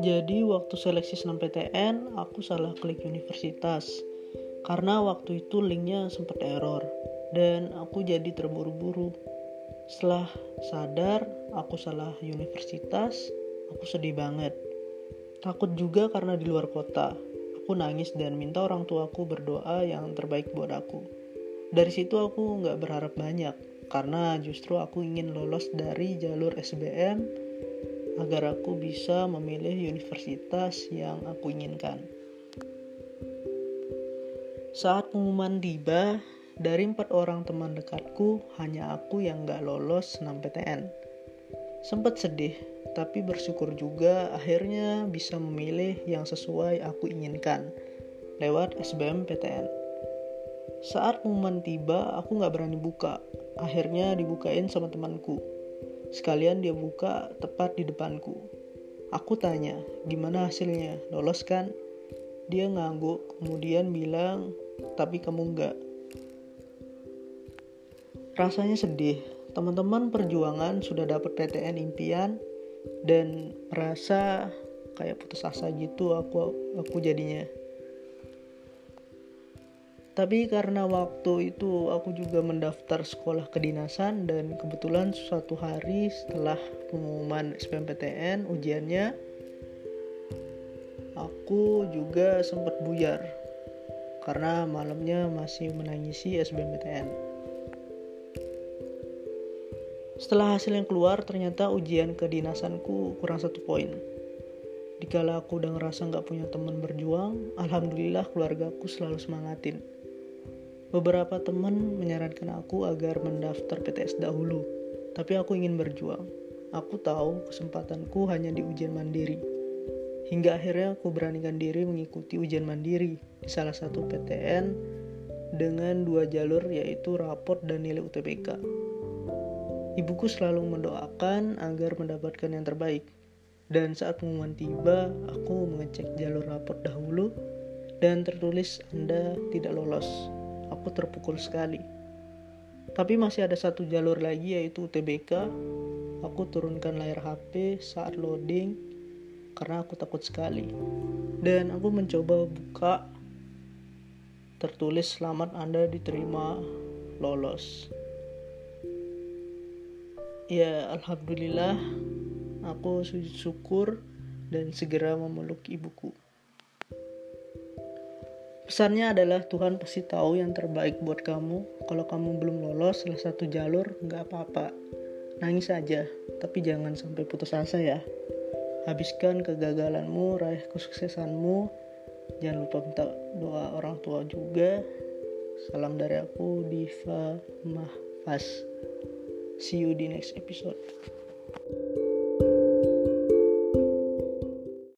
Jadi waktu seleksi SNMPTN aku salah klik universitas karena waktu itu linknya sempat error dan aku jadi terburu-buru. Setelah sadar aku salah universitas, aku sedih banget. Takut juga karena di luar kota. Aku nangis dan minta orang tuaku berdoa yang terbaik buat aku. Dari situ aku nggak berharap banyak karena justru aku ingin lolos dari jalur SBM agar aku bisa memilih universitas yang aku inginkan. Saat pengumuman tiba, dari empat orang teman dekatku, hanya aku yang gak lolos PTN. Sempat sedih, tapi bersyukur juga akhirnya bisa memilih yang sesuai aku inginkan lewat SBM PTN. Saat pengumuman tiba, aku gak berani buka. Akhirnya dibukain sama temanku. Sekalian dia buka tepat di depanku. Aku tanya, gimana hasilnya? Lolos kan? Dia ngangguk, kemudian bilang, tapi kamu enggak. Rasanya sedih. Teman-teman perjuangan sudah dapat PTN impian dan merasa kayak putus asa gitu aku aku jadinya. Tapi karena waktu itu aku juga mendaftar sekolah kedinasan dan kebetulan suatu hari setelah pengumuman SBMPTN ujiannya aku juga sempat buyar karena malamnya masih menangisi SBMPTN. Setelah hasil yang keluar, ternyata ujian kedinasanku kurang satu poin. Dikala aku udah ngerasa nggak punya teman berjuang, alhamdulillah keluargaku selalu semangatin. Beberapa teman menyarankan aku agar mendaftar PTS dahulu, tapi aku ingin berjuang. Aku tahu kesempatanku hanya di ujian mandiri. Hingga akhirnya aku beranikan diri mengikuti ujian mandiri di salah satu PTN dengan dua jalur yaitu raport dan nilai UTBK. Ibuku selalu mendoakan agar mendapatkan yang terbaik. Dan saat pengumuman tiba, aku mengecek jalur raport dahulu dan tertulis Anda tidak lolos aku terpukul sekali. Tapi masih ada satu jalur lagi yaitu UTBK. Aku turunkan layar HP saat loading karena aku takut sekali. Dan aku mencoba buka tertulis selamat Anda diterima lolos. Ya, alhamdulillah aku sujud syukur dan segera memeluk ibuku. Pesannya adalah Tuhan pasti tahu yang terbaik buat kamu. Kalau kamu belum lolos salah satu jalur, nggak apa-apa. Nangis aja, tapi jangan sampai putus asa ya. Habiskan kegagalanmu, raih kesuksesanmu. Jangan lupa minta doa orang tua juga. Salam dari aku, Diva Mahfaz. See you di next episode.